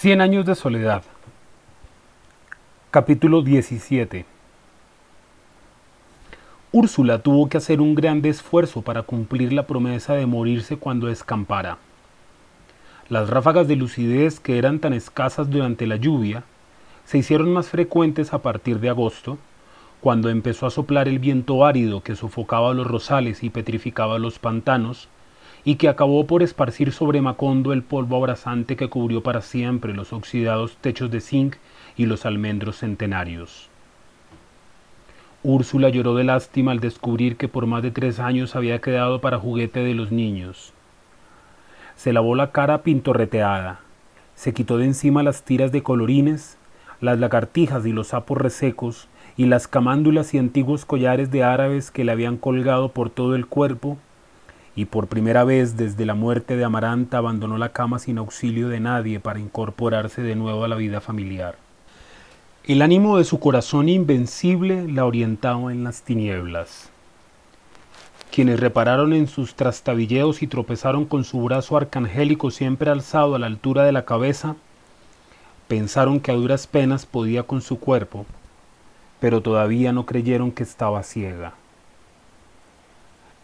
Cien años de soledad. Capítulo 17. Úrsula tuvo que hacer un grande esfuerzo para cumplir la promesa de morirse cuando escampara. Las ráfagas de lucidez que eran tan escasas durante la lluvia se hicieron más frecuentes a partir de agosto, cuando empezó a soplar el viento árido que sofocaba los rosales y petrificaba los pantanos, y que acabó por esparcir sobre Macondo el polvo abrasante que cubrió para siempre los oxidados techos de zinc y los almendros centenarios. Úrsula lloró de lástima al descubrir que por más de tres años había quedado para juguete de los niños. Se lavó la cara pintorreteada, se quitó de encima las tiras de colorines, las lagartijas y los sapos resecos, y las camándulas y antiguos collares de árabes que le habían colgado por todo el cuerpo, y por primera vez desde la muerte de Amaranta abandonó la cama sin auxilio de nadie para incorporarse de nuevo a la vida familiar. El ánimo de su corazón invencible la orientaba en las tinieblas. Quienes repararon en sus trastabilleos y tropezaron con su brazo arcangélico siempre alzado a la altura de la cabeza, pensaron que a duras penas podía con su cuerpo, pero todavía no creyeron que estaba ciega.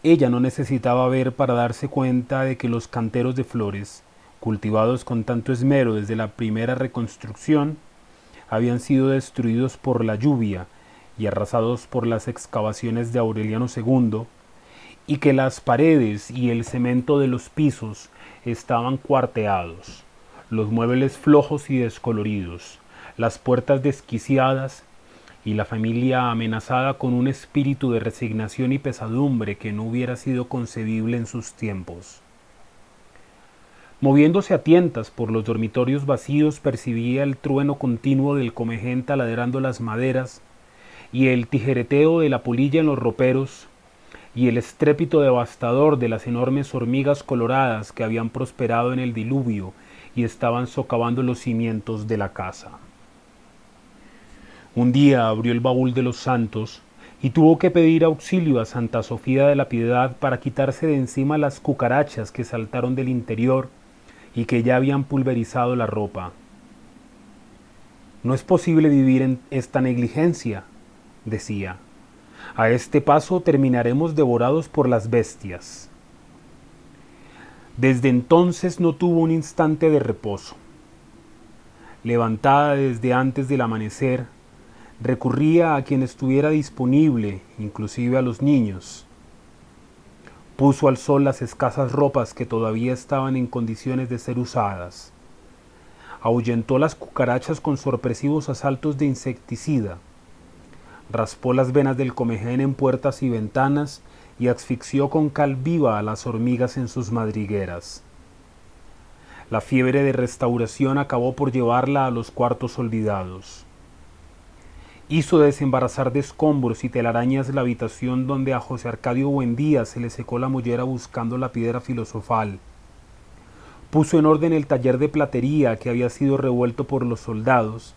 Ella no necesitaba ver para darse cuenta de que los canteros de flores, cultivados con tanto esmero desde la primera reconstrucción, habían sido destruidos por la lluvia y arrasados por las excavaciones de Aureliano II, y que las paredes y el cemento de los pisos estaban cuarteados, los muebles flojos y descoloridos, las puertas desquiciadas y la familia amenazada con un espíritu de resignación y pesadumbre que no hubiera sido concebible en sus tiempos. Moviéndose a tientas por los dormitorios vacíos percibía el trueno continuo del comején taladrando las maderas y el tijereteo de la polilla en los roperos y el estrépito devastador de las enormes hormigas coloradas que habían prosperado en el diluvio y estaban socavando los cimientos de la casa. Un día abrió el baúl de los santos y tuvo que pedir auxilio a Santa Sofía de la Piedad para quitarse de encima las cucarachas que saltaron del interior y que ya habían pulverizado la ropa. No es posible vivir en esta negligencia, decía. A este paso terminaremos devorados por las bestias. Desde entonces no tuvo un instante de reposo. Levantada desde antes del amanecer, recurría a quien estuviera disponible, inclusive a los niños. Puso al sol las escasas ropas que todavía estaban en condiciones de ser usadas. Ahuyentó las cucarachas con sorpresivos asaltos de insecticida. Raspó las venas del comején en puertas y ventanas y asfixió con cal viva a las hormigas en sus madrigueras. La fiebre de restauración acabó por llevarla a los cuartos olvidados hizo desembarazar de escombros y telarañas la habitación donde a José Arcadio Buendía se le secó la mollera buscando la piedra filosofal. Puso en orden el taller de platería que había sido revuelto por los soldados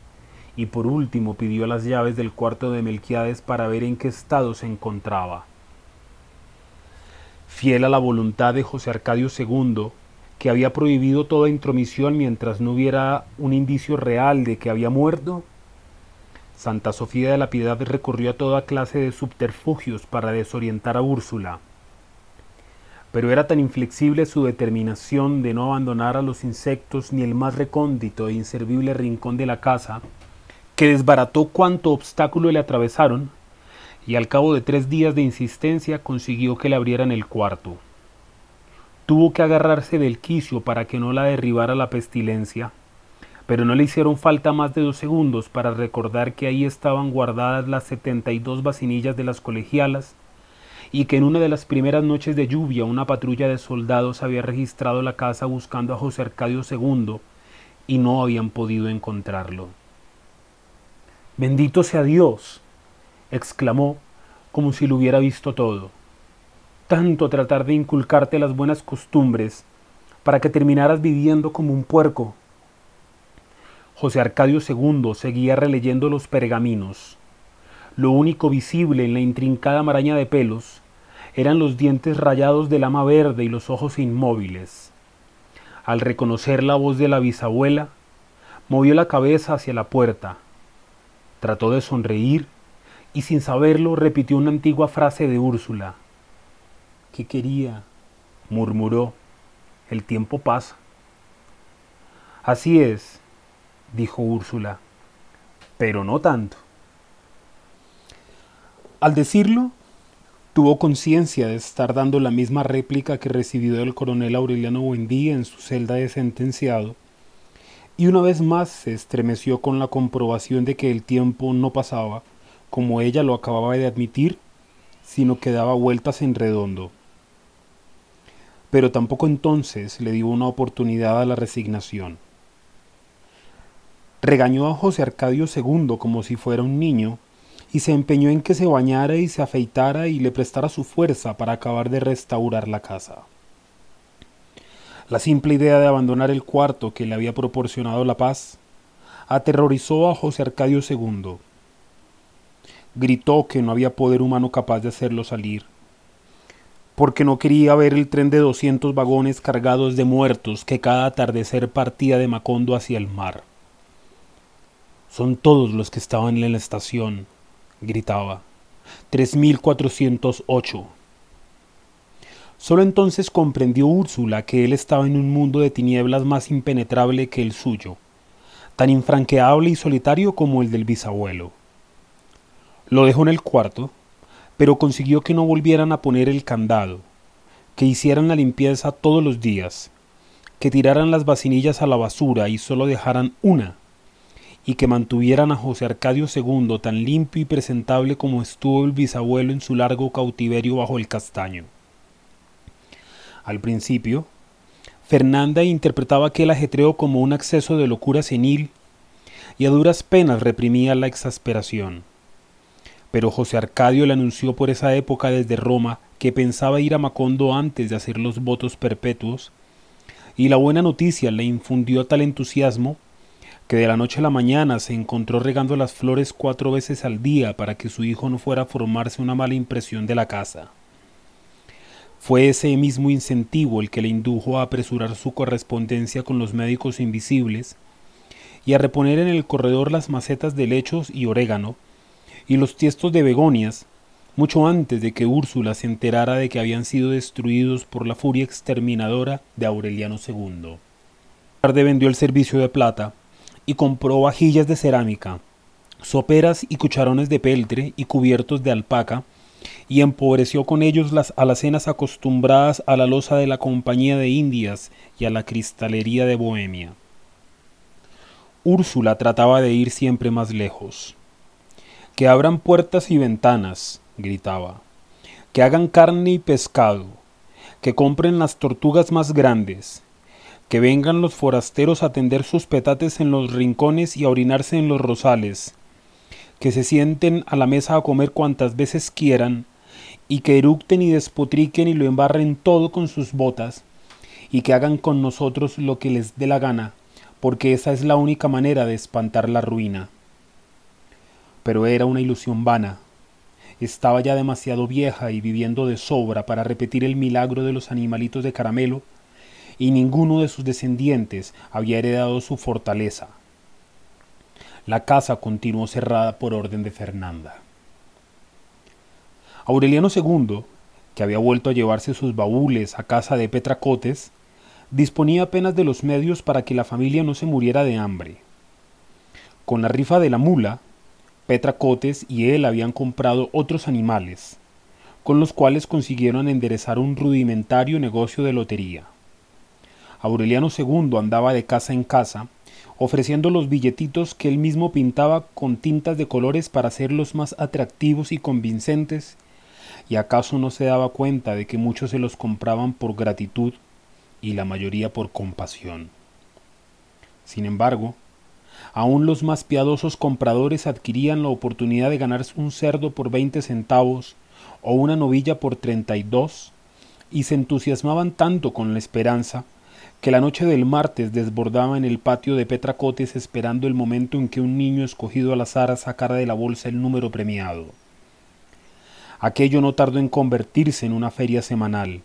y por último pidió las llaves del cuarto de Melquiades para ver en qué estado se encontraba. Fiel a la voluntad de José Arcadio II, que había prohibido toda intromisión mientras no hubiera un indicio real de que había muerto, Santa Sofía de la Piedad recurrió a toda clase de subterfugios para desorientar a Úrsula. Pero era tan inflexible su determinación de no abandonar a los insectos ni el más recóndito e inservible rincón de la casa, que desbarató cuanto obstáculo le atravesaron, y al cabo de tres días de insistencia consiguió que le abrieran el cuarto. Tuvo que agarrarse del quicio para que no la derribara la pestilencia, pero no le hicieron falta más de dos segundos para recordar que ahí estaban guardadas las setenta y dos vacinillas de las colegialas y que en una de las primeras noches de lluvia una patrulla de soldados había registrado la casa buscando a José Arcadio II y no habían podido encontrarlo. Bendito sea Dios, exclamó como si lo hubiera visto todo. Tanto tratar de inculcarte las buenas costumbres para que terminaras viviendo como un puerco José Arcadio II seguía releyendo los pergaminos. Lo único visible en la intrincada maraña de pelos eran los dientes rayados del ama verde y los ojos inmóviles. Al reconocer la voz de la bisabuela, Movió la cabeza hacia la puerta, trató de sonreír y sin saberlo repitió una antigua frase de Úrsula. ¿Qué quería? murmuró. El tiempo pasa. Así es, dijo Úrsula, pero no tanto. Al decirlo, tuvo conciencia de estar dando la misma réplica que recibió del coronel Aureliano Buendía en su celda de sentenciado, y una vez más se estremeció con la comprobación de que el tiempo no pasaba, como ella lo acababa de admitir, sino que daba vueltas en redondo. Pero tampoco entonces le dio una oportunidad a la resignación. Regañó a José Arcadio II como si fuera un niño, y se empeñó en que se bañara y se afeitara y le prestara su fuerza para acabar de restaurar la casa. La simple idea de abandonar el cuarto que le había proporcionado la paz aterrorizó a José Arcadio II. Gritó que no había poder humano capaz de hacerlo salir, porque no quería ver el tren de doscientos vagones cargados de muertos que cada atardecer partía de Macondo hacia el mar. Son todos los que estaban en la estación, gritaba. 3408. Solo entonces comprendió Úrsula que él estaba en un mundo de tinieblas más impenetrable que el suyo, tan infranqueable y solitario como el del bisabuelo. Lo dejó en el cuarto, pero consiguió que no volvieran a poner el candado, que hicieran la limpieza todos los días, que tiraran las vacinillas a la basura y solo dejaran una y que mantuvieran a José Arcadio II tan limpio y presentable como estuvo el bisabuelo en su largo cautiverio bajo el castaño. Al principio, Fernanda interpretaba aquel ajetreo como un acceso de locura senil y a duras penas reprimía la exasperación. Pero José Arcadio le anunció por esa época desde Roma que pensaba ir a Macondo antes de hacer los votos perpetuos, y la buena noticia le infundió tal entusiasmo que de la noche a la mañana se encontró regando las flores cuatro veces al día para que su hijo no fuera a formarse una mala impresión de la casa. Fue ese mismo incentivo el que le indujo a apresurar su correspondencia con los médicos invisibles y a reponer en el corredor las macetas de lechos y orégano y los tiestos de begonias mucho antes de que Úrsula se enterara de que habían sido destruidos por la furia exterminadora de Aureliano II. Tarde vendió el servicio de plata y compró vajillas de cerámica, soperas y cucharones de peltre y cubiertos de alpaca, y empobreció con ellos las alacenas acostumbradas a la loza de la Compañía de Indias y a la cristalería de Bohemia. Úrsula trataba de ir siempre más lejos. Que abran puertas y ventanas, gritaba. Que hagan carne y pescado. Que compren las tortugas más grandes que vengan los forasteros a tender sus petates en los rincones y a orinarse en los rosales, que se sienten a la mesa a comer cuantas veces quieran, y que eructen y despotriquen y lo embarren todo con sus botas, y que hagan con nosotros lo que les dé la gana, porque esa es la única manera de espantar la ruina. Pero era una ilusión vana. Estaba ya demasiado vieja y viviendo de sobra para repetir el milagro de los animalitos de caramelo y ninguno de sus descendientes había heredado su fortaleza. La casa continuó cerrada por orden de Fernanda. Aureliano II, que había vuelto a llevarse sus baúles a casa de Petracotes, disponía apenas de los medios para que la familia no se muriera de hambre. Con la rifa de la mula, Petracotes y él habían comprado otros animales, con los cuales consiguieron enderezar un rudimentario negocio de lotería. Aureliano II andaba de casa en casa, ofreciendo los billetitos que él mismo pintaba con tintas de colores para hacerlos más atractivos y convincentes, y acaso no se daba cuenta de que muchos se los compraban por gratitud y la mayoría por compasión. Sin embargo, aún los más piadosos compradores adquirían la oportunidad de ganarse un cerdo por veinte centavos o una novilla por treinta y dos, y se entusiasmaban tanto con la esperanza que la noche del martes desbordaba en el patio de Petracotes esperando el momento en que un niño escogido al azar sacara de la bolsa el número premiado. Aquello no tardó en convertirse en una feria semanal,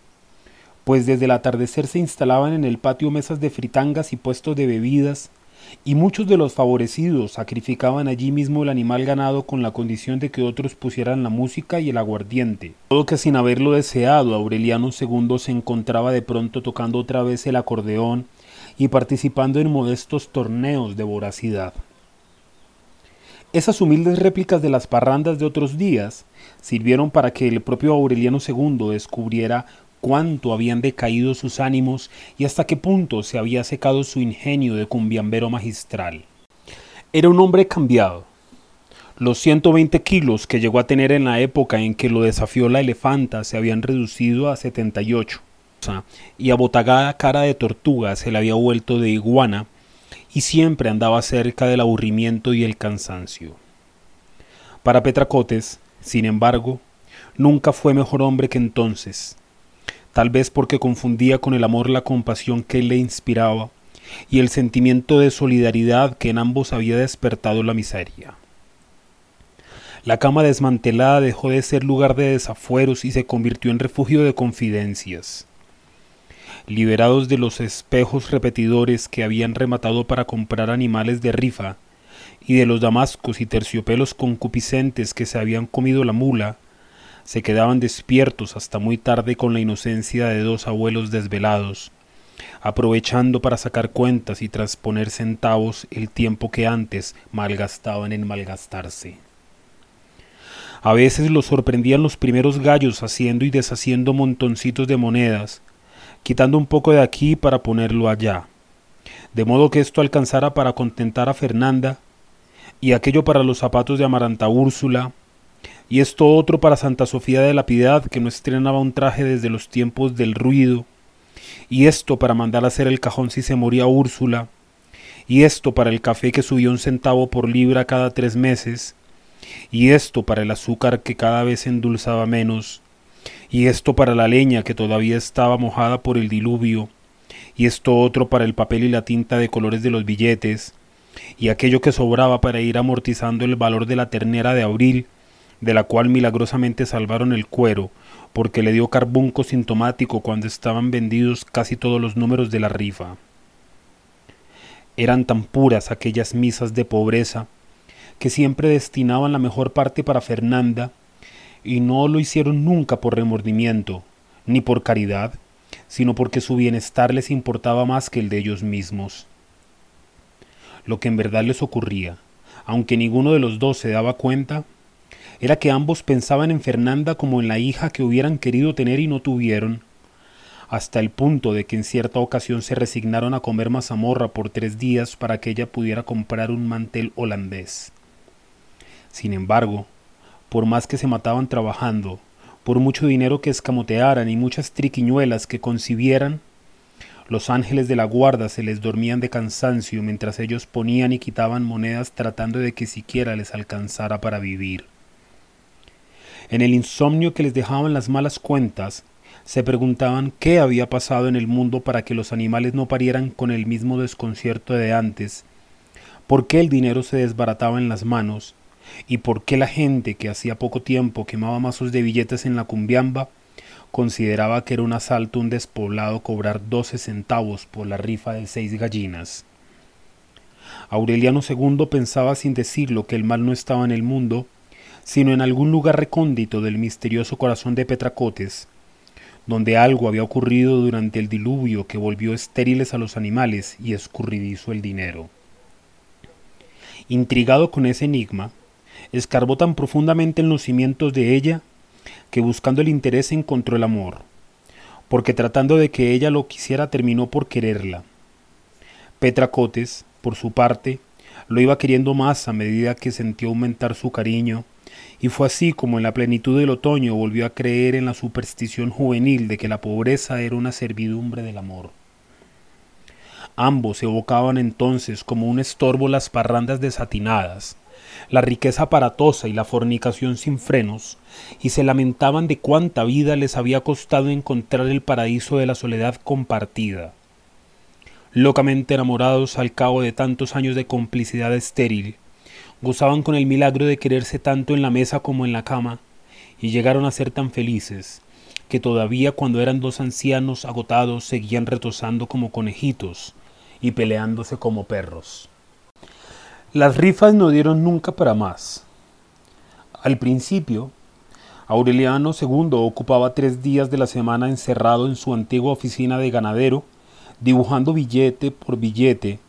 pues desde el atardecer se instalaban en el patio mesas de fritangas y puestos de bebidas, y muchos de los favorecidos sacrificaban allí mismo el animal ganado con la condición de que otros pusieran la música y el aguardiente. Todo que sin haberlo deseado, Aureliano II se encontraba de pronto tocando otra vez el acordeón y participando en modestos torneos de voracidad. Esas humildes réplicas de las parrandas de otros días sirvieron para que el propio Aureliano II descubriera cuánto habían decaído sus ánimos y hasta qué punto se había secado su ingenio de cumbiambero magistral. Era un hombre cambiado. Los 120 kilos que llegó a tener en la época en que lo desafió la elefanta se habían reducido a 78, y a botagada cara de tortuga se le había vuelto de iguana, y siempre andaba cerca del aburrimiento y el cansancio. Para Petracotes, sin embargo, nunca fue mejor hombre que entonces, tal vez porque confundía con el amor la compasión que le inspiraba y el sentimiento de solidaridad que en ambos había despertado la miseria. La cama desmantelada dejó de ser lugar de desafueros y se convirtió en refugio de confidencias. Liberados de los espejos repetidores que habían rematado para comprar animales de rifa, y de los damascos y terciopelos concupiscentes que se habían comido la mula, se quedaban despiertos hasta muy tarde con la inocencia de dos abuelos desvelados, aprovechando para sacar cuentas y trasponer centavos el tiempo que antes malgastaban en malgastarse. A veces los sorprendían los primeros gallos haciendo y deshaciendo montoncitos de monedas, quitando un poco de aquí para ponerlo allá, de modo que esto alcanzara para contentar a Fernanda, y aquello para los zapatos de Amaranta Úrsula, y esto otro para Santa Sofía de la Piedad, que no estrenaba un traje desde los tiempos del ruido, y esto para mandar a hacer el cajón si se moría Úrsula, y esto para el café que subió un centavo por libra cada tres meses, y esto para el azúcar que cada vez endulzaba menos, y esto para la leña que todavía estaba mojada por el diluvio, y esto otro para el papel y la tinta de colores de los billetes, y aquello que sobraba para ir amortizando el valor de la ternera de abril, de la cual milagrosamente salvaron el cuero, porque le dio carbunco sintomático cuando estaban vendidos casi todos los números de la rifa. Eran tan puras aquellas misas de pobreza, que siempre destinaban la mejor parte para Fernanda, y no lo hicieron nunca por remordimiento, ni por caridad, sino porque su bienestar les importaba más que el de ellos mismos. Lo que en verdad les ocurría, aunque ninguno de los dos se daba cuenta, era que ambos pensaban en Fernanda como en la hija que hubieran querido tener y no tuvieron, hasta el punto de que en cierta ocasión se resignaron a comer mazamorra por tres días para que ella pudiera comprar un mantel holandés. Sin embargo, por más que se mataban trabajando, por mucho dinero que escamotearan y muchas triquiñuelas que concibieran, los ángeles de la guarda se les dormían de cansancio mientras ellos ponían y quitaban monedas tratando de que siquiera les alcanzara para vivir. En el insomnio que les dejaban las malas cuentas, se preguntaban qué había pasado en el mundo para que los animales no parieran con el mismo desconcierto de antes, por qué el dinero se desbarataba en las manos, y por qué la gente que hacía poco tiempo quemaba mazos de billetes en la cumbiamba consideraba que era un asalto un despoblado cobrar doce centavos por la rifa de seis gallinas. Aureliano II pensaba sin decirlo que el mal no estaba en el mundo, sino en algún lugar recóndito del misterioso corazón de Petracotes, donde algo había ocurrido durante el diluvio que volvió estériles a los animales y escurridizo el dinero. Intrigado con ese enigma, escarbó tan profundamente en los cimientos de ella que buscando el interés encontró el amor, porque tratando de que ella lo quisiera terminó por quererla. Petracotes, por su parte, lo iba queriendo más a medida que sintió aumentar su cariño y fue así como en la plenitud del otoño volvió a creer en la superstición juvenil de que la pobreza era una servidumbre del amor. Ambos evocaban entonces como un estorbo las parrandas desatinadas, la riqueza aparatosa y la fornicación sin frenos, y se lamentaban de cuánta vida les había costado encontrar el paraíso de la soledad compartida. Locamente enamorados al cabo de tantos años de complicidad estéril, gozaban con el milagro de quererse tanto en la mesa como en la cama, y llegaron a ser tan felices, que todavía cuando eran dos ancianos agotados seguían retosando como conejitos y peleándose como perros. Las rifas no dieron nunca para más. Al principio, Aureliano II ocupaba tres días de la semana encerrado en su antigua oficina de ganadero, dibujando billete por billete,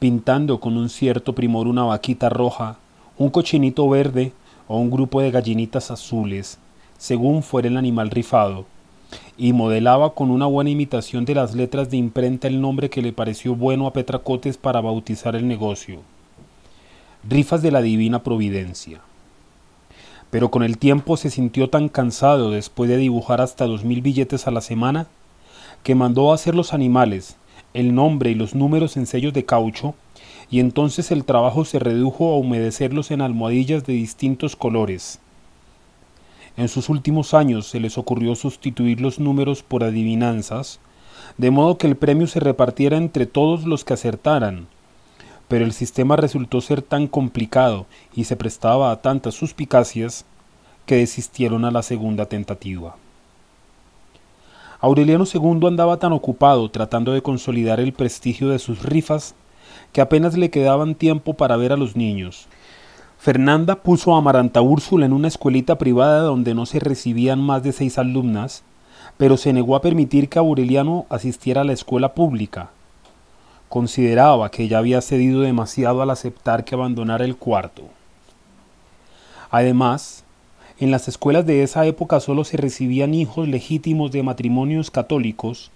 pintando con un cierto primor una vaquita roja, un cochinito verde o un grupo de gallinitas azules, según fuera el animal rifado, y modelaba con una buena imitación de las letras de imprenta el nombre que le pareció bueno a Petracotes para bautizar el negocio. Rifas de la Divina Providencia. Pero con el tiempo se sintió tan cansado después de dibujar hasta dos mil billetes a la semana, que mandó hacer los animales, el nombre y los números en sellos de caucho, y entonces el trabajo se redujo a humedecerlos en almohadillas de distintos colores. En sus últimos años se les ocurrió sustituir los números por adivinanzas, de modo que el premio se repartiera entre todos los que acertaran, pero el sistema resultó ser tan complicado y se prestaba a tantas suspicacias que desistieron a la segunda tentativa. Aureliano II andaba tan ocupado tratando de consolidar el prestigio de sus rifas que apenas le quedaban tiempo para ver a los niños. Fernanda puso a Amaranta Úrsula en una escuelita privada donde no se recibían más de seis alumnas, pero se negó a permitir que Aureliano asistiera a la escuela pública, Consideraba que ya había cedido demasiado al aceptar que abandonara el cuarto. Además, en las escuelas de esa época solo se recibían hijos legítimos de matrimonios católicos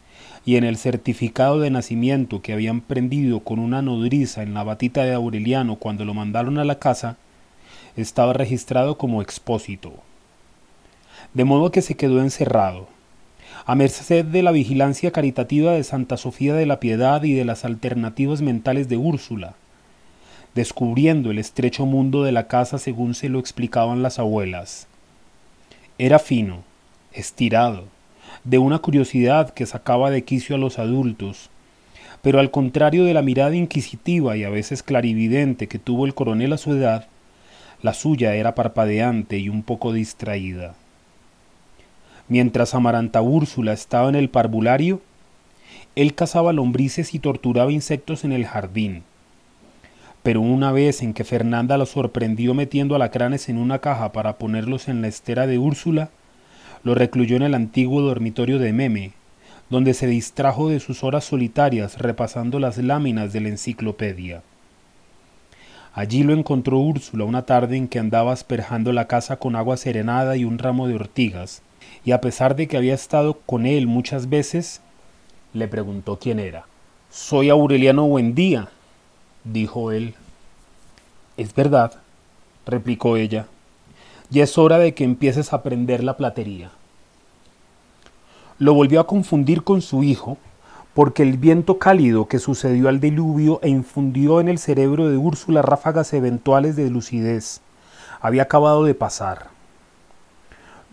y en el certificado de nacimiento que habían prendido con una nodriza en la batita de Aureliano cuando lo mandaron a la casa, estaba registrado como expósito. De modo que se quedó encerrado, a merced de la vigilancia caritativa de Santa Sofía de la Piedad y de las alternativas mentales de Úrsula, descubriendo el estrecho mundo de la casa según se lo explicaban las abuelas. Era fino, estirado, de una curiosidad que sacaba de quicio a los adultos, pero al contrario de la mirada inquisitiva y a veces clarividente que tuvo el coronel a su edad, la suya era parpadeante y un poco distraída. Mientras Amaranta Úrsula estaba en el parvulario, él cazaba lombrices y torturaba insectos en el jardín. Pero una vez en que Fernanda lo sorprendió metiendo alacranes en una caja para ponerlos en la estera de Úrsula, lo recluyó en el antiguo dormitorio de Meme, donde se distrajo de sus horas solitarias repasando las láminas de la enciclopedia. Allí lo encontró Úrsula una tarde en que andaba asperjando la casa con agua serenada y un ramo de ortigas, y a pesar de que había estado con él muchas veces, le preguntó quién era. Soy Aureliano Buendía, dijo él. Es verdad, replicó ella. Ya es hora de que empieces a aprender la platería. Lo volvió a confundir con su hijo, porque el viento cálido que sucedió al diluvio e infundió en el cerebro de Úrsula ráfagas eventuales de lucidez había acabado de pasar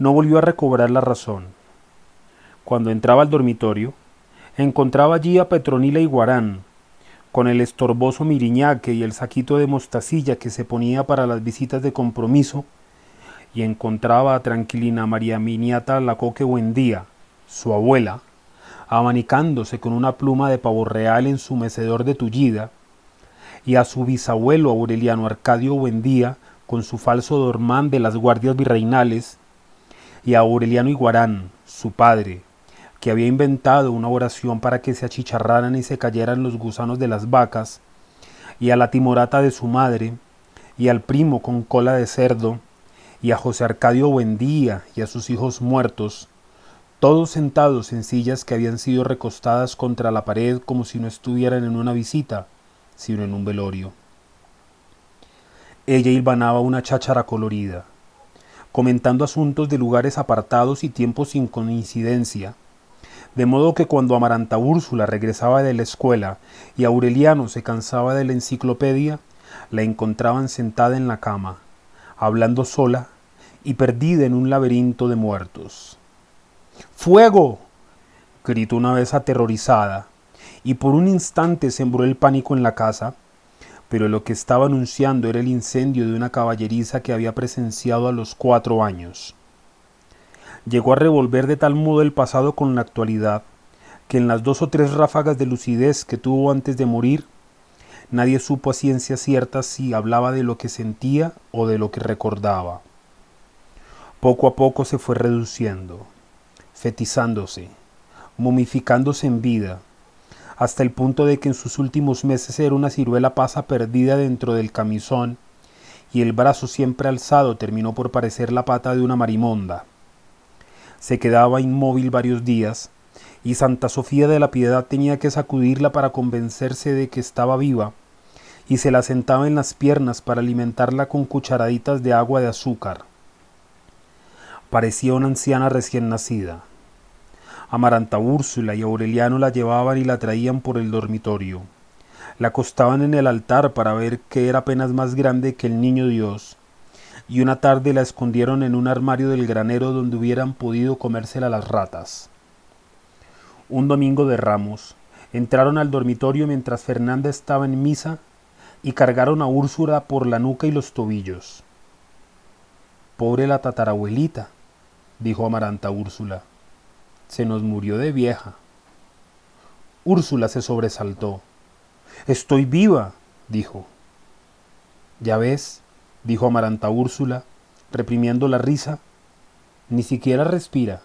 no volvió a recobrar la razón. Cuando entraba al dormitorio, encontraba allí a Petronila y Guarán, con el estorboso miriñaque y el saquito de mostacilla que se ponía para las visitas de compromiso, y encontraba a tranquilina María Miniata Lacoque Buendía, su abuela, abanicándose con una pluma de pavo real en su mecedor de tullida, y a su bisabuelo Aureliano Arcadio Buendía con su falso dormán de las guardias virreinales, y a Aureliano Iguarán, su padre, que había inventado una oración para que se achicharraran y se cayeran los gusanos de las vacas, y a la timorata de su madre, y al primo con cola de cerdo, y a José Arcadio Buendía y a sus hijos muertos, todos sentados en sillas que habían sido recostadas contra la pared como si no estuvieran en una visita, sino en un velorio. Ella hilvanaba una cháchara colorida comentando asuntos de lugares apartados y tiempos sin coincidencia, de modo que cuando Amaranta Úrsula regresaba de la escuela y Aureliano se cansaba de la enciclopedia, la encontraban sentada en la cama, hablando sola y perdida en un laberinto de muertos. ¡Fuego! gritó una vez aterrorizada, y por un instante sembró el pánico en la casa, pero lo que estaba anunciando era el incendio de una caballeriza que había presenciado a los cuatro años. Llegó a revolver de tal modo el pasado con la actualidad, que en las dos o tres ráfagas de lucidez que tuvo antes de morir, Nadie supo a ciencia cierta si hablaba de lo que sentía o de lo que recordaba. Poco a poco se fue reduciendo, fetizándose, momificándose en vida, hasta el punto de que en sus últimos meses era una ciruela pasa perdida dentro del camisón y el brazo siempre alzado terminó por parecer la pata de una marimonda. Se quedaba inmóvil varios días y Santa Sofía de la Piedad tenía que sacudirla para convencerse de que estaba viva y se la sentaba en las piernas para alimentarla con cucharaditas de agua de azúcar. Parecía una anciana recién nacida. Amaranta Úrsula y Aureliano la llevaban y la traían por el dormitorio. La acostaban en el altar para ver que era apenas más grande que el niño Dios, y una tarde la escondieron en un armario del granero donde hubieran podido comérsela las ratas. Un domingo de ramos, entraron al dormitorio mientras Fernanda estaba en misa y cargaron a Úrsula por la nuca y los tobillos. Pobre la tatarabuelita, dijo Amaranta Úrsula se nos murió de vieja. Úrsula se sobresaltó. Estoy viva, dijo. Ya ves, dijo Amaranta Úrsula, reprimiendo la risa, ni siquiera respira.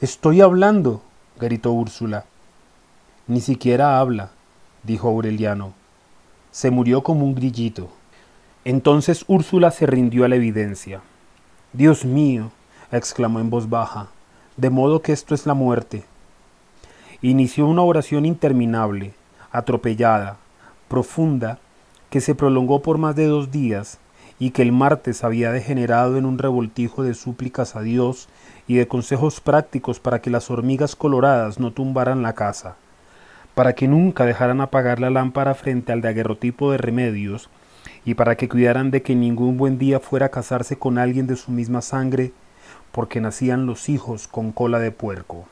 Estoy hablando, gritó Úrsula. Ni siquiera habla, dijo Aureliano. Se murió como un grillito. Entonces Úrsula se rindió a la evidencia. Dios mío, exclamó en voz baja, de modo que esto es la muerte. Inició una oración interminable, atropellada, profunda, que se prolongó por más de dos días y que el martes había degenerado en un revoltijo de súplicas a Dios y de consejos prácticos para que las hormigas coloradas no tumbaran la casa, para que nunca dejaran apagar la lámpara frente al daguerrotipo de remedios y para que cuidaran de que ningún buen día fuera a casarse con alguien de su misma sangre porque nacían los hijos con cola de puerco.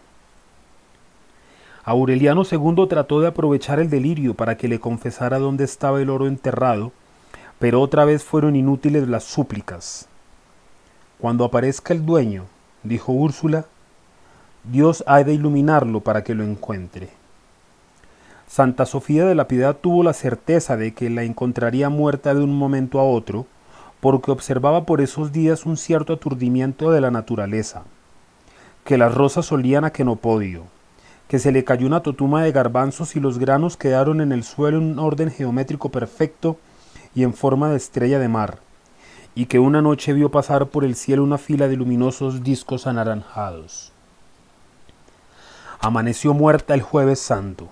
Aureliano II trató de aprovechar el delirio para que le confesara dónde estaba el oro enterrado, pero otra vez fueron inútiles las súplicas. Cuando aparezca el dueño, dijo Úrsula, Dios ha de iluminarlo para que lo encuentre. Santa Sofía de la Piedad tuvo la certeza de que la encontraría muerta de un momento a otro, porque observaba por esos días un cierto aturdimiento de la naturaleza, que las rosas olían a que no podio, que se le cayó una totuma de garbanzos y los granos quedaron en el suelo en un orden geométrico perfecto y en forma de estrella de mar, y que una noche vio pasar por el cielo una fila de luminosos discos anaranjados. Amaneció muerta el jueves santo,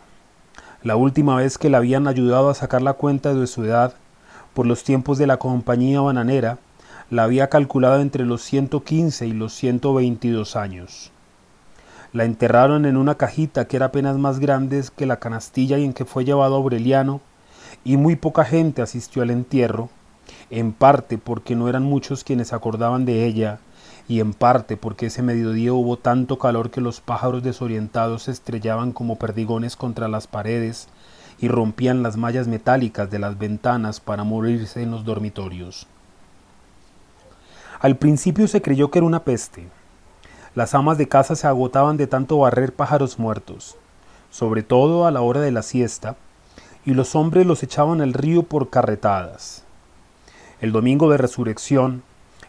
la última vez que la habían ayudado a sacar la cuenta de su edad por los tiempos de la compañía bananera, la había calculado entre los 115 y los 122 años. La enterraron en una cajita que era apenas más grande que la canastilla y en que fue llevado Aureliano, y muy poca gente asistió al entierro, en parte porque no eran muchos quienes acordaban de ella, y en parte porque ese mediodía hubo tanto calor que los pájaros desorientados se estrellaban como perdigones contra las paredes y rompían las mallas metálicas de las ventanas para morirse en los dormitorios. Al principio se creyó que era una peste. Las amas de casa se agotaban de tanto barrer pájaros muertos, sobre todo a la hora de la siesta, y los hombres los echaban al río por carretadas. El domingo de resurrección,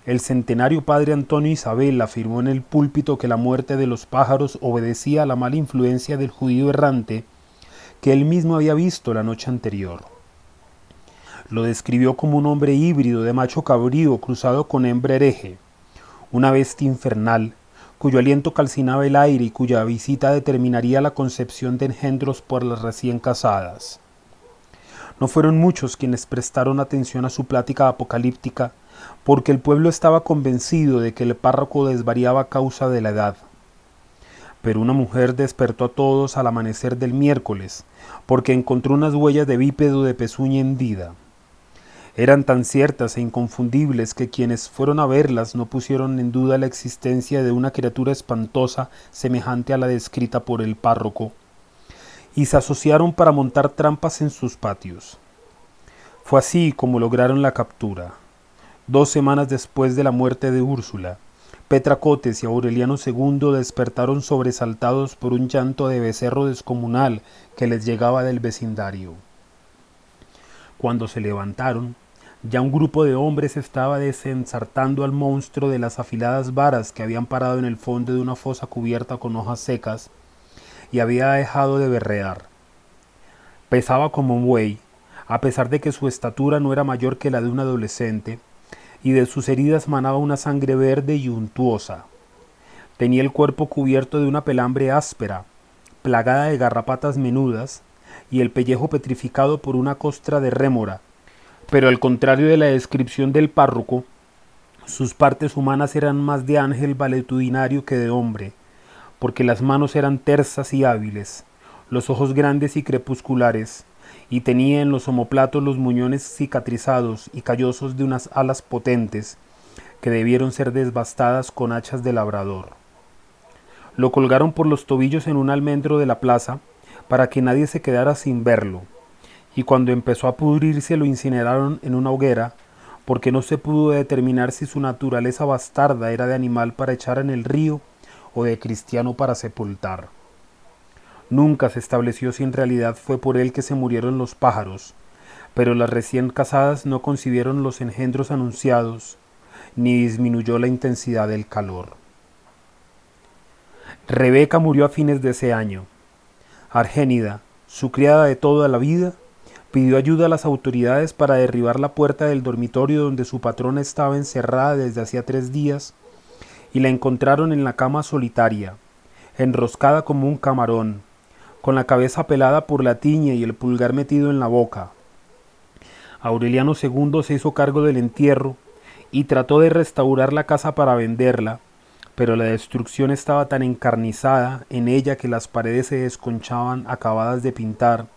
el centenario padre Antonio Isabel afirmó en el púlpito que la muerte de los pájaros obedecía a la mala influencia del judío errante que él mismo había visto la noche anterior. Lo describió como un hombre híbrido de macho cabrío cruzado con hembra hereje, una bestia infernal, cuyo aliento calcinaba el aire y cuya visita determinaría la concepción de engendros por las recién casadas. No fueron muchos quienes prestaron atención a su plática apocalíptica, porque el pueblo estaba convencido de que el párroco desvariaba a causa de la edad. Pero una mujer despertó a todos al amanecer del miércoles, porque encontró unas huellas de bípedo de pezuña hendida. Eran tan ciertas e inconfundibles que quienes fueron a verlas no pusieron en duda la existencia de una criatura espantosa semejante a la descrita por el párroco, y se asociaron para montar trampas en sus patios. Fue así como lograron la captura. Dos semanas después de la muerte de Úrsula, Petra Cotes y Aureliano II despertaron sobresaltados por un llanto de becerro descomunal que les llegaba del vecindario. Cuando se levantaron, ya un grupo de hombres estaba desensartando al monstruo de las afiladas varas que habían parado en el fondo de una fosa cubierta con hojas secas y había dejado de berrear. Pesaba como un buey, a pesar de que su estatura no era mayor que la de un adolescente, y de sus heridas manaba una sangre verde y untuosa. Tenía el cuerpo cubierto de una pelambre áspera, plagada de garrapatas menudas, y el pellejo petrificado por una costra de rémora, pero al contrario de la descripción del párroco, sus partes humanas eran más de ángel valetudinario que de hombre, porque las manos eran tersas y hábiles, los ojos grandes y crepusculares, y tenía en los omoplatos los muñones cicatrizados y callosos de unas alas potentes, que debieron ser desbastadas con hachas de labrador. Lo colgaron por los tobillos en un almendro de la plaza, para que nadie se quedara sin verlo, y cuando empezó a pudrirse lo incineraron en una hoguera, porque no se pudo determinar si su naturaleza bastarda era de animal para echar en el río o de cristiano para sepultar. Nunca se estableció si en realidad fue por él que se murieron los pájaros, pero las recién casadas no concibieron los engendros anunciados, ni disminuyó la intensidad del calor. Rebeca murió a fines de ese año. Argénida, su criada de toda la vida, pidió ayuda a las autoridades para derribar la puerta del dormitorio donde su patrona estaba encerrada desde hacía tres días y la encontraron en la cama solitaria, enroscada como un camarón, con la cabeza pelada por la tiña y el pulgar metido en la boca. Aureliano II se hizo cargo del entierro y trató de restaurar la casa para venderla, pero la destrucción estaba tan encarnizada en ella que las paredes se desconchaban acabadas de pintar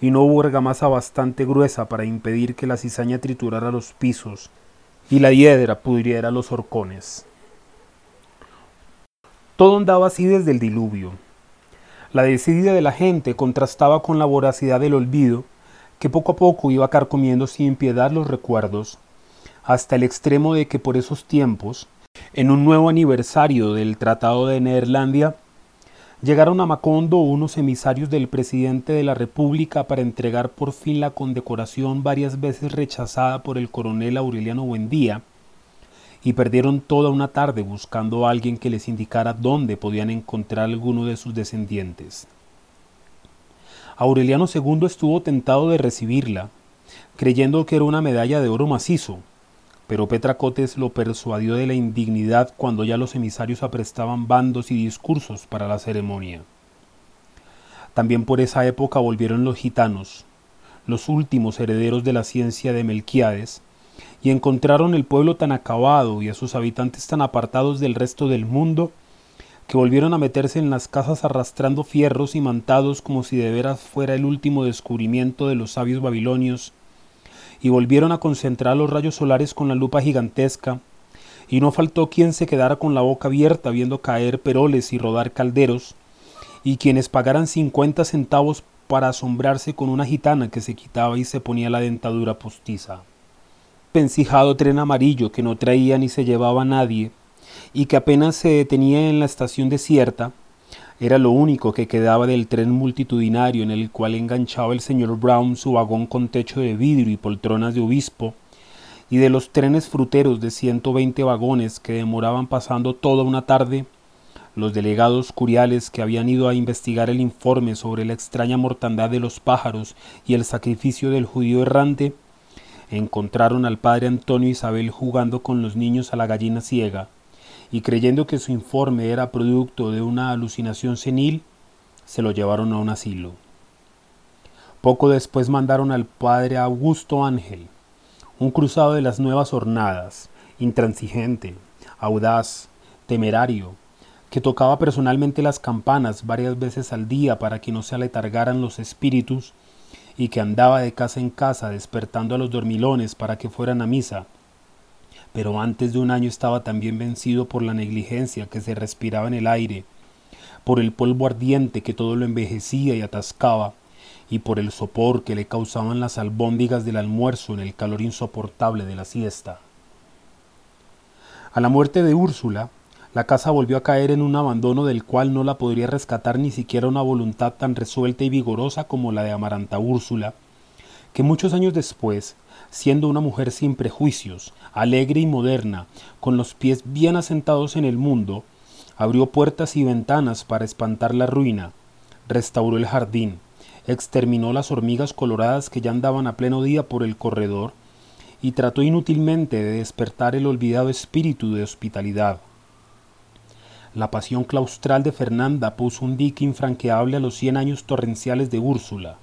y no hubo argamasa bastante gruesa para impedir que la cizaña triturara los pisos y la hiedra pudriera los horcones. Todo andaba así desde el diluvio. La desidia de la gente contrastaba con la voracidad del olvido, que poco a poco iba carcomiendo sin piedad los recuerdos, hasta el extremo de que por esos tiempos, en un nuevo aniversario del Tratado de Neerlandia, Llegaron a Macondo unos emisarios del presidente de la República para entregar por fin la condecoración varias veces rechazada por el coronel Aureliano Buendía, y perdieron toda una tarde buscando a alguien que les indicara dónde podían encontrar alguno de sus descendientes. Aureliano II estuvo tentado de recibirla, creyendo que era una medalla de oro macizo, pero Petracotes lo persuadió de la indignidad cuando ya los emisarios aprestaban bandos y discursos para la ceremonia. También por esa época volvieron los gitanos, los últimos herederos de la ciencia de Melquiades, y encontraron el pueblo tan acabado y a sus habitantes tan apartados del resto del mundo, que volvieron a meterse en las casas arrastrando fierros y mantados como si de veras fuera el último descubrimiento de los sabios babilonios y volvieron a concentrar los rayos solares con la lupa gigantesca, y no faltó quien se quedara con la boca abierta viendo caer peroles y rodar calderos, y quienes pagaran cincuenta centavos para asombrarse con una gitana que se quitaba y se ponía la dentadura postiza. Pencijado tren amarillo que no traía ni se llevaba a nadie, y que apenas se detenía en la estación desierta, era lo único que quedaba del tren multitudinario en el cual enganchaba el señor Brown su vagón con techo de vidrio y poltronas de obispo, y de los trenes fruteros de 120 vagones que demoraban pasando toda una tarde, los delegados curiales que habían ido a investigar el informe sobre la extraña mortandad de los pájaros y el sacrificio del judío errante, encontraron al padre Antonio Isabel jugando con los niños a la gallina ciega, y creyendo que su informe era producto de una alucinación senil, se lo llevaron a un asilo. Poco después mandaron al padre Augusto Ángel, un cruzado de las nuevas hornadas, intransigente, audaz, temerario, que tocaba personalmente las campanas varias veces al día para que no se aletargaran los espíritus, y que andaba de casa en casa despertando a los dormilones para que fueran a misa, pero antes de un año estaba también vencido por la negligencia que se respiraba en el aire, por el polvo ardiente que todo lo envejecía y atascaba, y por el sopor que le causaban las albóndigas del almuerzo en el calor insoportable de la siesta. A la muerte de Úrsula, la casa volvió a caer en un abandono del cual no la podría rescatar ni siquiera una voluntad tan resuelta y vigorosa como la de Amaranta Úrsula, que muchos años después, siendo una mujer sin prejuicios, alegre y moderna, con los pies bien asentados en el mundo, abrió puertas y ventanas para espantar la ruina, restauró el jardín, exterminó las hormigas coloradas que ya andaban a pleno día por el corredor, y trató inútilmente de despertar el olvidado espíritu de hospitalidad. La pasión claustral de Fernanda puso un dique infranqueable a los cien años torrenciales de Úrsula.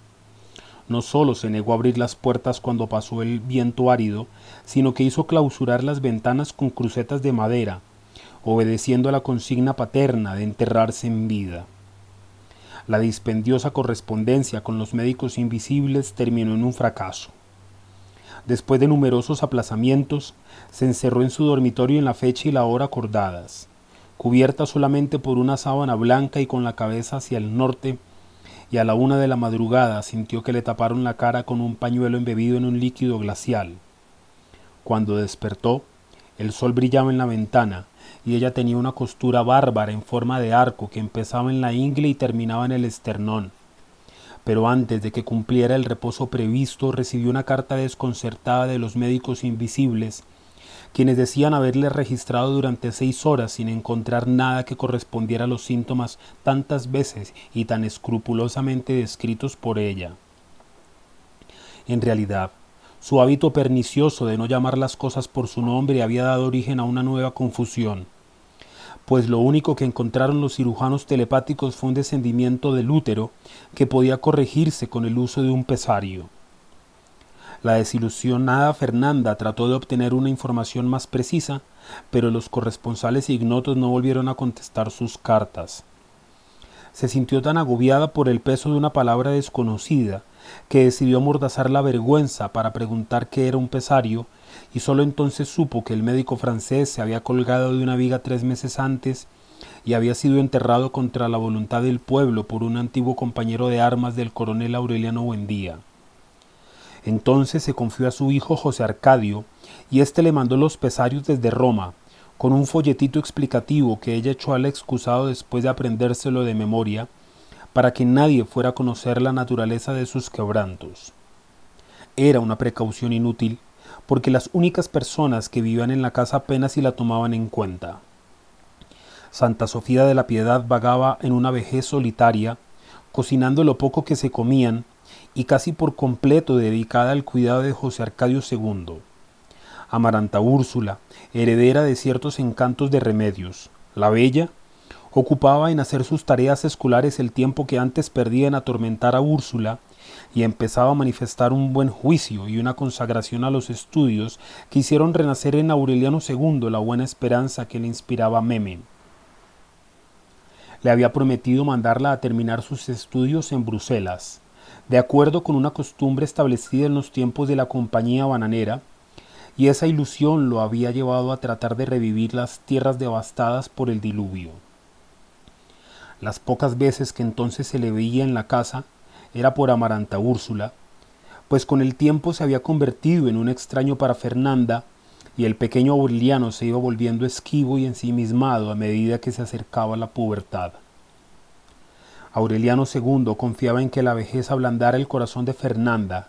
No sólo se negó a abrir las puertas cuando pasó el viento árido, sino que hizo clausurar las ventanas con crucetas de madera, obedeciendo a la consigna paterna de enterrarse en vida. La dispendiosa correspondencia con los médicos invisibles terminó en un fracaso. Después de numerosos aplazamientos, se encerró en su dormitorio en la fecha y la hora acordadas. Cubierta solamente por una sábana blanca y con la cabeza hacia el norte, y a la una de la madrugada sintió que le taparon la cara con un pañuelo embebido en un líquido glacial. Cuando despertó, el sol brillaba en la ventana y ella tenía una costura bárbara en forma de arco que empezaba en la ingle y terminaba en el esternón. Pero antes de que cumpliera el reposo previsto, recibió una carta desconcertada de los médicos invisibles, quienes decían haberle registrado durante seis horas sin encontrar nada que correspondiera a los síntomas tantas veces y tan escrupulosamente descritos por ella. En realidad, su hábito pernicioso de no llamar las cosas por su nombre había dado origen a una nueva confusión pues lo único que encontraron los cirujanos telepáticos fue un descendimiento del útero que podía corregirse con el uso de un pesario. La desilusionada Fernanda trató de obtener una información más precisa, pero los corresponsales ignotos no volvieron a contestar sus cartas. Se sintió tan agobiada por el peso de una palabra desconocida que decidió amordazar la vergüenza para preguntar qué era un pesario y sólo entonces supo que el médico francés se había colgado de una viga tres meses antes y había sido enterrado contra la voluntad del pueblo por un antiguo compañero de armas del coronel Aureliano Buendía. Entonces se confió a su hijo José Arcadio, y éste le mandó los pesarios desde Roma, con un folletito explicativo que ella echó al excusado después de aprendérselo de memoria, para que nadie fuera a conocer la naturaleza de sus quebrantos. Era una precaución inútil, porque las únicas personas que vivían en la casa apenas si la tomaban en cuenta. Santa Sofía de la Piedad vagaba en una vejez solitaria, cocinando lo poco que se comían y casi por completo dedicada al cuidado de José Arcadio II. Amaranta Úrsula, heredera de ciertos encantos de remedios, la bella, ocupaba en hacer sus tareas escolares el tiempo que antes perdía en atormentar a Úrsula y empezaba a manifestar un buen juicio y una consagración a los estudios que hicieron renacer en Aureliano II la buena esperanza que le inspiraba Meme. Le había prometido mandarla a terminar sus estudios en Bruselas, de acuerdo con una costumbre establecida en los tiempos de la compañía bananera, y esa ilusión lo había llevado a tratar de revivir las tierras devastadas por el diluvio. Las pocas veces que entonces se le veía en la casa, era por Amaranta Úrsula, pues con el tiempo se había convertido en un extraño para Fernanda y el pequeño Aureliano se iba volviendo esquivo y ensimismado a medida que se acercaba la pubertad. Aureliano II confiaba en que la vejez ablandara el corazón de Fernanda,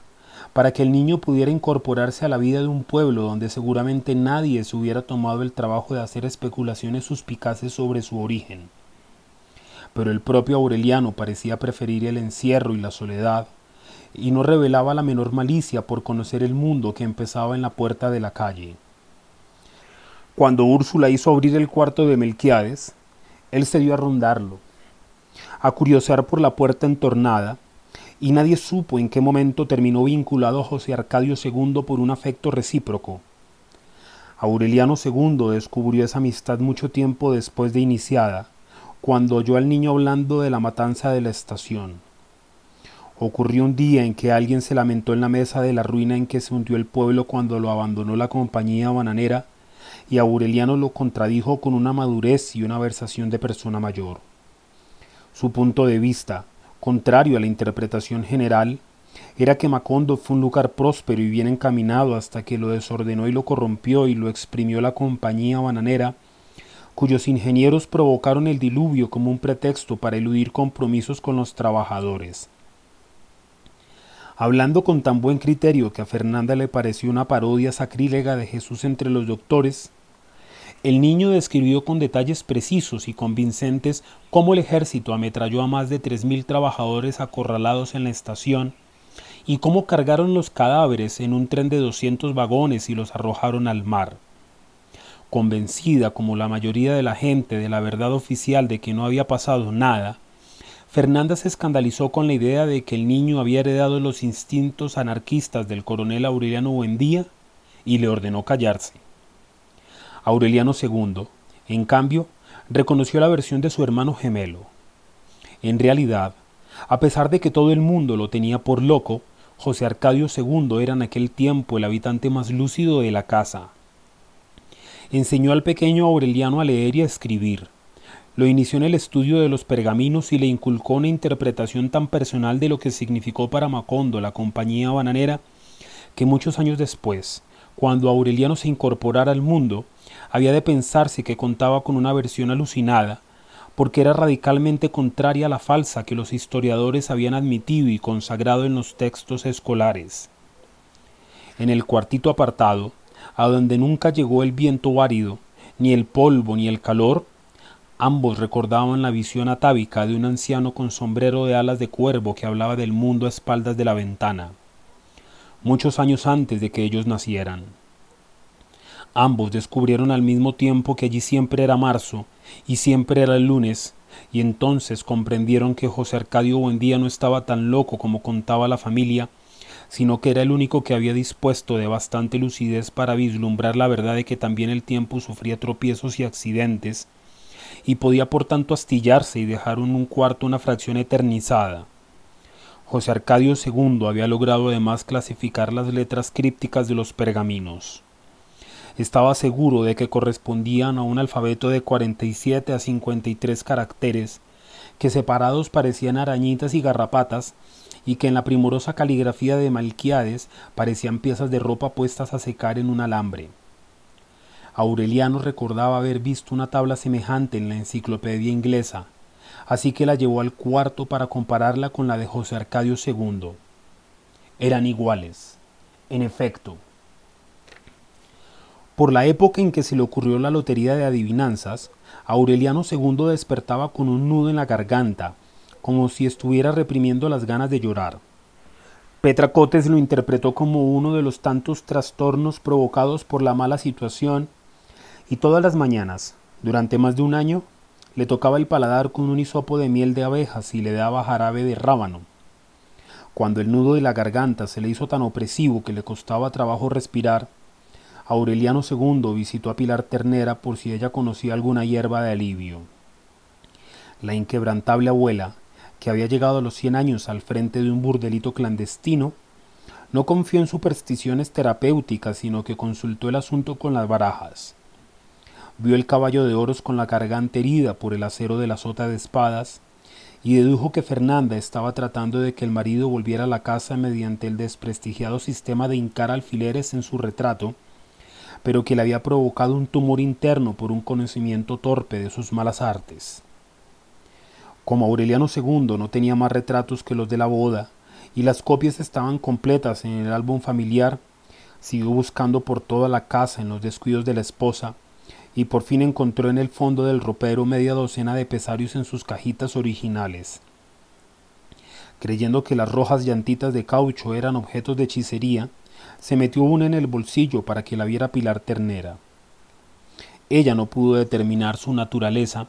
para que el niño pudiera incorporarse a la vida de un pueblo donde seguramente nadie se hubiera tomado el trabajo de hacer especulaciones suspicaces sobre su origen pero el propio Aureliano parecía preferir el encierro y la soledad, y no revelaba la menor malicia por conocer el mundo que empezaba en la puerta de la calle. Cuando Úrsula hizo abrir el cuarto de Melquiades, él se dio a rondarlo, a curiosear por la puerta entornada, y nadie supo en qué momento terminó vinculado José Arcadio II por un afecto recíproco. Aureliano II descubrió esa amistad mucho tiempo después de iniciada, cuando oyó al niño hablando de la matanza de la estación. Ocurrió un día en que alguien se lamentó en la mesa de la ruina en que se hundió el pueblo cuando lo abandonó la compañía bananera, y Aureliano lo contradijo con una madurez y una versación de persona mayor. Su punto de vista, contrario a la interpretación general, era que Macondo fue un lugar próspero y bien encaminado hasta que lo desordenó y lo corrompió y lo exprimió la compañía bananera cuyos ingenieros provocaron el diluvio como un pretexto para eludir compromisos con los trabajadores. Hablando con tan buen criterio que a Fernanda le pareció una parodia sacrílega de Jesús entre los doctores, el niño describió con detalles precisos y convincentes cómo el ejército ametralló a más de tres mil trabajadores acorralados en la estación y cómo cargaron los cadáveres en un tren de 200 vagones y los arrojaron al mar. Convencida, como la mayoría de la gente, de la verdad oficial de que no había pasado nada, Fernanda se escandalizó con la idea de que el niño había heredado los instintos anarquistas del coronel Aureliano Buendía y le ordenó callarse. Aureliano II, en cambio, reconoció la versión de su hermano gemelo. En realidad, a pesar de que todo el mundo lo tenía por loco, José Arcadio II era en aquel tiempo el habitante más lúcido de la casa. Enseñó al pequeño Aureliano a leer y a escribir, lo inició en el estudio de los pergaminos y le inculcó una interpretación tan personal de lo que significó para Macondo la compañía bananera que muchos años después, cuando Aureliano se incorporara al mundo, había de pensarse que contaba con una versión alucinada, porque era radicalmente contraria a la falsa que los historiadores habían admitido y consagrado en los textos escolares. En el cuartito apartado, a donde nunca llegó el viento árido, ni el polvo ni el calor, Ambos recordaban la visión atávica de un anciano con sombrero de alas de cuervo que hablaba del mundo a espaldas de la ventana, muchos años antes de que ellos nacieran. Ambos descubrieron al mismo tiempo que allí siempre era marzo y siempre era el lunes, y entonces comprendieron que José Arcadio Buendía no estaba tan loco como contaba la familia, sino que era el único que había dispuesto de bastante lucidez para vislumbrar la verdad de que también el tiempo sufría tropiezos y accidentes, y podía por tanto astillarse y dejar en un cuarto una fracción eternizada. José Arcadio II había logrado además clasificar las letras crípticas de los pergaminos. Estaba seguro de que correspondían a un alfabeto de 47 a 53 caracteres, que separados parecían arañitas y garrapatas, y que en la primorosa caligrafía de Malquiades parecían piezas de ropa puestas a secar en un alambre. Aureliano recordaba haber visto una tabla semejante en la enciclopedia inglesa, así que la llevó al cuarto para compararla con la de José Arcadio II. Eran iguales, en efecto. Por la época en que se le ocurrió la lotería de adivinanzas, Aureliano II despertaba con un nudo en la garganta, como si estuviera reprimiendo las ganas de llorar. Petra Cotes lo interpretó como uno de los tantos trastornos provocados por la mala situación y todas las mañanas, durante más de un año, le tocaba el paladar con un hisopo de miel de abejas y le daba jarabe de rábano. Cuando el nudo de la garganta se le hizo tan opresivo que le costaba trabajo respirar, Aureliano II visitó a Pilar Ternera por si ella conocía alguna hierba de alivio. La inquebrantable abuela, que había llegado a los cien años al frente de un burdelito clandestino, no confió en supersticiones terapéuticas, sino que consultó el asunto con las barajas vio el caballo de oros con la garganta herida por el acero de la sota de espadas, y dedujo que Fernanda estaba tratando de que el marido volviera a la casa mediante el desprestigiado sistema de hincar alfileres en su retrato, pero que le había provocado un tumor interno por un conocimiento torpe de sus malas artes. Como Aureliano II no tenía más retratos que los de la boda, y las copias estaban completas en el álbum familiar, siguió buscando por toda la casa en los descuidos de la esposa, y por fin encontró en el fondo del ropero media docena de pesarios en sus cajitas originales. Creyendo que las rojas llantitas de caucho eran objetos de hechicería, se metió una en el bolsillo para que la viera Pilar Ternera. Ella no pudo determinar su naturaleza,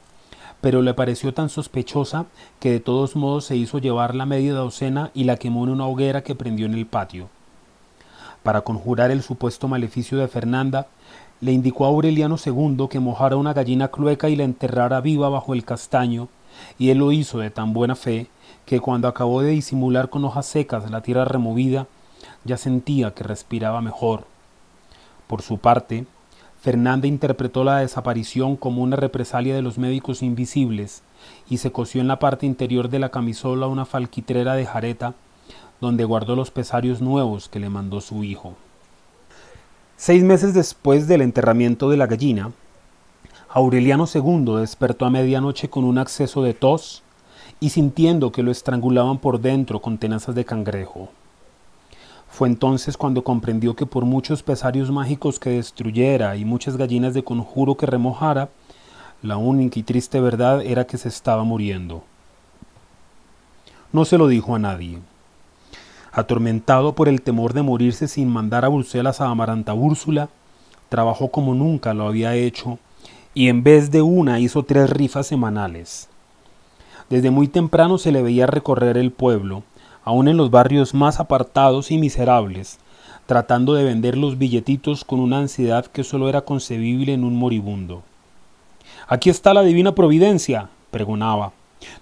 pero le pareció tan sospechosa que de todos modos se hizo llevar la media docena y la quemó en una hoguera que prendió en el patio. Para conjurar el supuesto maleficio de Fernanda, le indicó a Aureliano II que mojara una gallina clueca y la enterrara viva bajo el castaño, y él lo hizo de tan buena fe que cuando acabó de disimular con hojas secas la tierra removida, ya sentía que respiraba mejor. Por su parte, Fernanda interpretó la desaparición como una represalia de los médicos invisibles y se cosió en la parte interior de la camisola una falquitrera de jareta donde guardó los pesarios nuevos que le mandó su hijo. Seis meses después del enterramiento de la gallina, Aureliano II despertó a medianoche con un acceso de tos y sintiendo que lo estrangulaban por dentro con tenazas de cangrejo. Fue entonces cuando comprendió que por muchos pesarios mágicos que destruyera y muchas gallinas de conjuro que remojara, la única y triste verdad era que se estaba muriendo. No se lo dijo a nadie. Atormentado por el temor de morirse sin mandar a Bruselas a Amaranta Úrsula, trabajó como nunca lo había hecho y en vez de una hizo tres rifas semanales. Desde muy temprano se le veía recorrer el pueblo, aun en los barrios más apartados y miserables, tratando de vender los billetitos con una ansiedad que solo era concebible en un moribundo. Aquí está la divina providencia, pregonaba.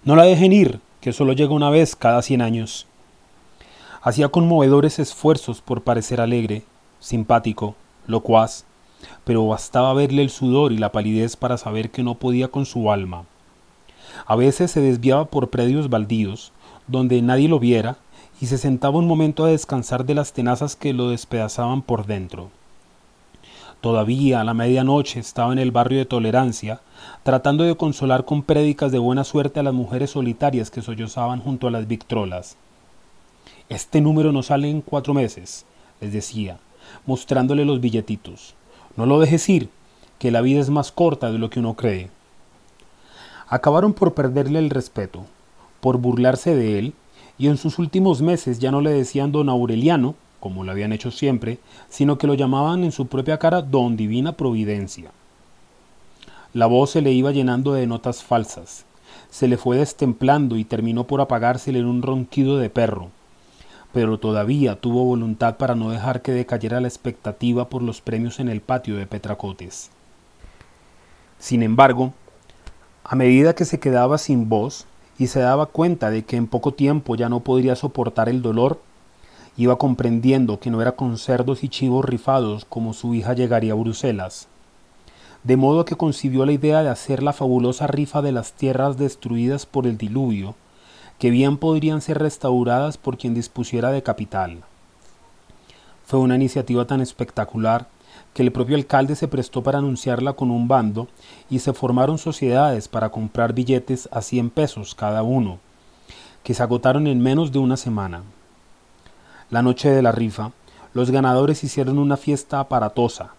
No la dejen ir, que solo llega una vez cada cien años. Hacía conmovedores esfuerzos por parecer alegre, simpático, locuaz, pero bastaba verle el sudor y la palidez para saber que no podía con su alma. A veces se desviaba por predios baldíos, donde nadie lo viera, y se sentaba un momento a descansar de las tenazas que lo despedazaban por dentro. Todavía a la medianoche estaba en el barrio de Tolerancia, tratando de consolar con prédicas de buena suerte a las mujeres solitarias que sollozaban junto a las victrolas. Este número no sale en cuatro meses, les decía, mostrándole los billetitos. No lo dejes ir, que la vida es más corta de lo que uno cree. Acabaron por perderle el respeto, por burlarse de él, y en sus últimos meses ya no le decían don Aureliano, como lo habían hecho siempre, sino que lo llamaban en su propia cara don Divina Providencia. La voz se le iba llenando de notas falsas, se le fue destemplando y terminó por apagársele en un ronquido de perro, pero todavía tuvo voluntad para no dejar que decayera la expectativa por los premios en el patio de Petracotes. Sin embargo, a medida que se quedaba sin voz y se daba cuenta de que en poco tiempo ya no podría soportar el dolor, iba comprendiendo que no era con cerdos y chivos rifados como su hija llegaría a Bruselas. De modo que concibió la idea de hacer la fabulosa rifa de las tierras destruidas por el diluvio, que bien podrían ser restauradas por quien dispusiera de capital. Fue una iniciativa tan espectacular que el propio alcalde se prestó para anunciarla con un bando y se formaron sociedades para comprar billetes a 100 pesos cada uno, que se agotaron en menos de una semana. La noche de la rifa, los ganadores hicieron una fiesta aparatosa,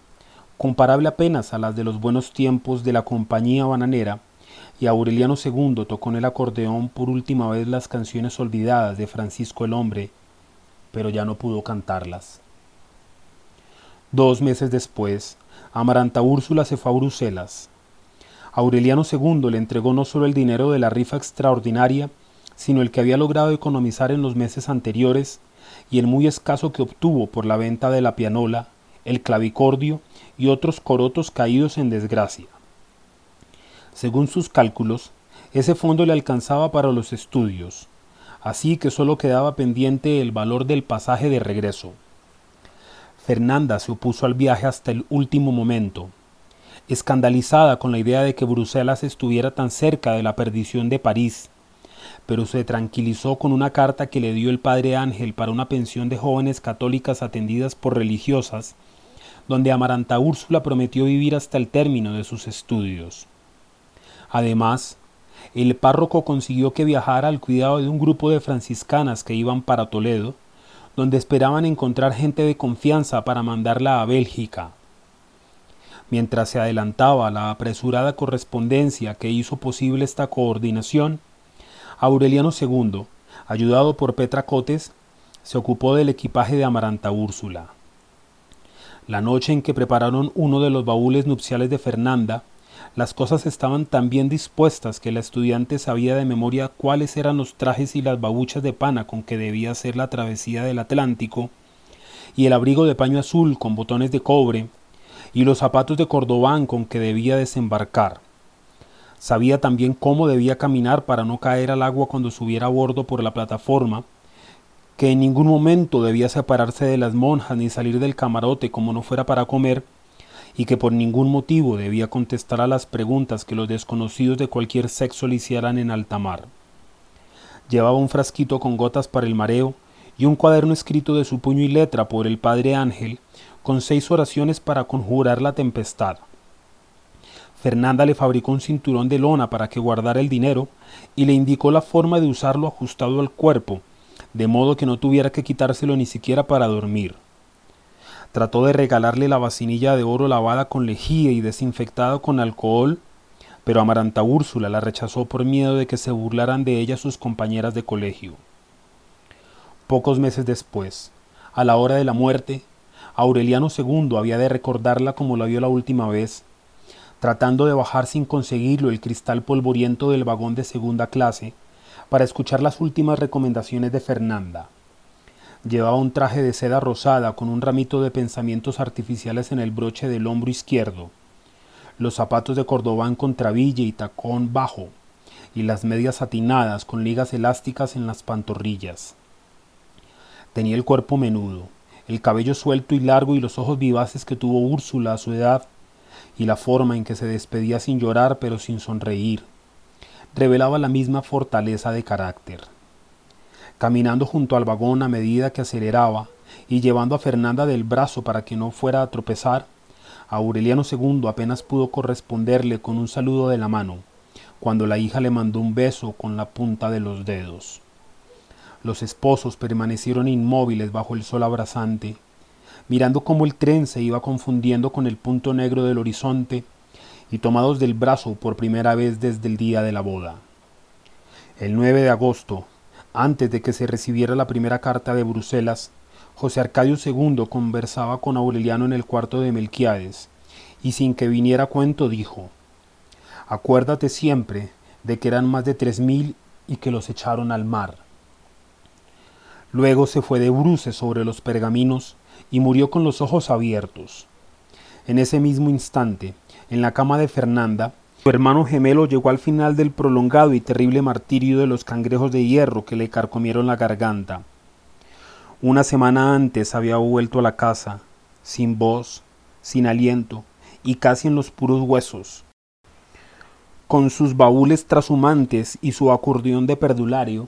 comparable apenas a las de los buenos tiempos de la compañía bananera y Aureliano II tocó en el acordeón por última vez las canciones olvidadas de Francisco el Hombre, pero ya no pudo cantarlas. Dos meses después, Amaranta Úrsula se fue a Bruselas. Aureliano II le entregó no solo el dinero de la rifa extraordinaria, sino el que había logrado economizar en los meses anteriores y el muy escaso que obtuvo por la venta de la pianola, el clavicordio y otros corotos caídos en desgracia. Según sus cálculos, ese fondo le alcanzaba para los estudios, así que solo quedaba pendiente el valor del pasaje de regreso. Fernanda se opuso al viaje hasta el último momento, escandalizada con la idea de que Bruselas estuviera tan cerca de la perdición de París, pero se tranquilizó con una carta que le dio el padre Ángel para una pensión de jóvenes católicas atendidas por religiosas, donde Amaranta Úrsula prometió vivir hasta el término de sus estudios. Además, el párroco consiguió que viajara al cuidado de un grupo de franciscanas que iban para Toledo, donde esperaban encontrar gente de confianza para mandarla a Bélgica. Mientras se adelantaba la apresurada correspondencia que hizo posible esta coordinación, Aureliano II, ayudado por Petra Cotes, se ocupó del equipaje de Amaranta Úrsula. La noche en que prepararon uno de los baúles nupciales de Fernanda, las cosas estaban tan bien dispuestas que la estudiante sabía de memoria cuáles eran los trajes y las babuchas de pana con que debía hacer la travesía del Atlántico, y el abrigo de paño azul con botones de cobre, y los zapatos de cordobán con que debía desembarcar. Sabía también cómo debía caminar para no caer al agua cuando subiera a bordo por la plataforma, que en ningún momento debía separarse de las monjas ni salir del camarote como no fuera para comer, y que por ningún motivo debía contestar a las preguntas que los desconocidos de cualquier sexo le hicieran en alta mar. Llevaba un frasquito con gotas para el mareo y un cuaderno escrito de su puño y letra por el padre Ángel, con seis oraciones para conjurar la tempestad. Fernanda le fabricó un cinturón de lona para que guardara el dinero y le indicó la forma de usarlo ajustado al cuerpo, de modo que no tuviera que quitárselo ni siquiera para dormir. Trató de regalarle la vacinilla de oro lavada con lejía y desinfectada con alcohol, pero Amaranta Úrsula la rechazó por miedo de que se burlaran de ella sus compañeras de colegio. Pocos meses después, a la hora de la muerte, Aureliano II había de recordarla como la vio la última vez, tratando de bajar sin conseguirlo el cristal polvoriento del vagón de segunda clase para escuchar las últimas recomendaciones de Fernanda. Llevaba un traje de seda rosada con un ramito de pensamientos artificiales en el broche del hombro izquierdo, los zapatos de cordobán con trabilla y tacón bajo, y las medias satinadas con ligas elásticas en las pantorrillas. Tenía el cuerpo menudo, el cabello suelto y largo y los ojos vivaces que tuvo Úrsula a su edad, y la forma en que se despedía sin llorar pero sin sonreír, revelaba la misma fortaleza de carácter caminando junto al vagón a medida que aceleraba y llevando a Fernanda del brazo para que no fuera a tropezar, Aureliano II apenas pudo corresponderle con un saludo de la mano, cuando la hija le mandó un beso con la punta de los dedos. Los esposos permanecieron inmóviles bajo el sol abrasante, mirando cómo el tren se iba confundiendo con el punto negro del horizonte y tomados del brazo por primera vez desde el día de la boda. El 9 de agosto, antes de que se recibiera la primera carta de Bruselas, José Arcadio II conversaba con Aureliano en el cuarto de Melquiades, y sin que viniera cuento dijo, Acuérdate siempre de que eran más de tres mil y que los echaron al mar. Luego se fue de bruces sobre los pergaminos y murió con los ojos abiertos. En ese mismo instante, en la cama de Fernanda, su hermano gemelo llegó al final del prolongado y terrible martirio de los cangrejos de hierro que le carcomieron la garganta. Una semana antes había vuelto a la casa, sin voz, sin aliento y casi en los puros huesos. Con sus baúles trashumantes y su acordeón de perdulario,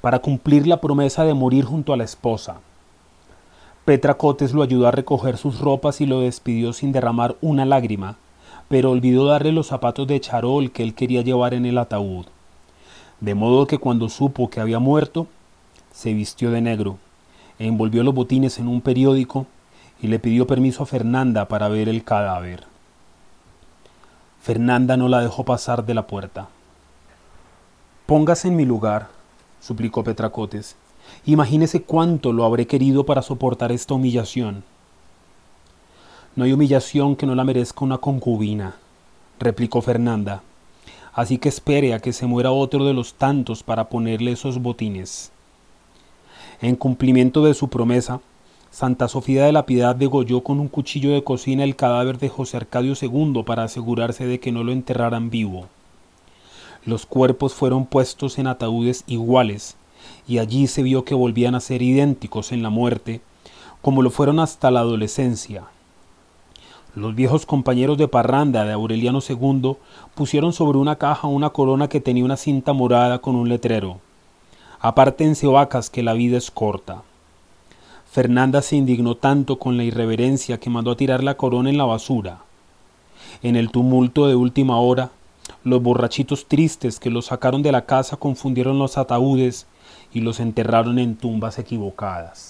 para cumplir la promesa de morir junto a la esposa. Petra Cotes lo ayudó a recoger sus ropas y lo despidió sin derramar una lágrima, pero olvidó darle los zapatos de charol que él quería llevar en el ataúd. De modo que cuando supo que había muerto, se vistió de negro, e envolvió los botines en un periódico y le pidió permiso a Fernanda para ver el cadáver. Fernanda no la dejó pasar de la puerta. Póngase en mi lugar, suplicó Petracotes. Imagínese cuánto lo habré querido para soportar esta humillación. No hay humillación que no la merezca una concubina, replicó Fernanda. Así que espere a que se muera otro de los tantos para ponerle esos botines. En cumplimiento de su promesa, Santa Sofía de la Piedad degolló con un cuchillo de cocina el cadáver de José Arcadio II para asegurarse de que no lo enterraran vivo. Los cuerpos fueron puestos en ataúdes iguales, y allí se vio que volvían a ser idénticos en la muerte, como lo fueron hasta la adolescencia. Los viejos compañeros de parranda de Aureliano II pusieron sobre una caja una corona que tenía una cinta morada con un letrero. Apártense vacas que la vida es corta. Fernanda se indignó tanto con la irreverencia que mandó a tirar la corona en la basura. En el tumulto de última hora, los borrachitos tristes que los sacaron de la casa confundieron los ataúdes y los enterraron en tumbas equivocadas.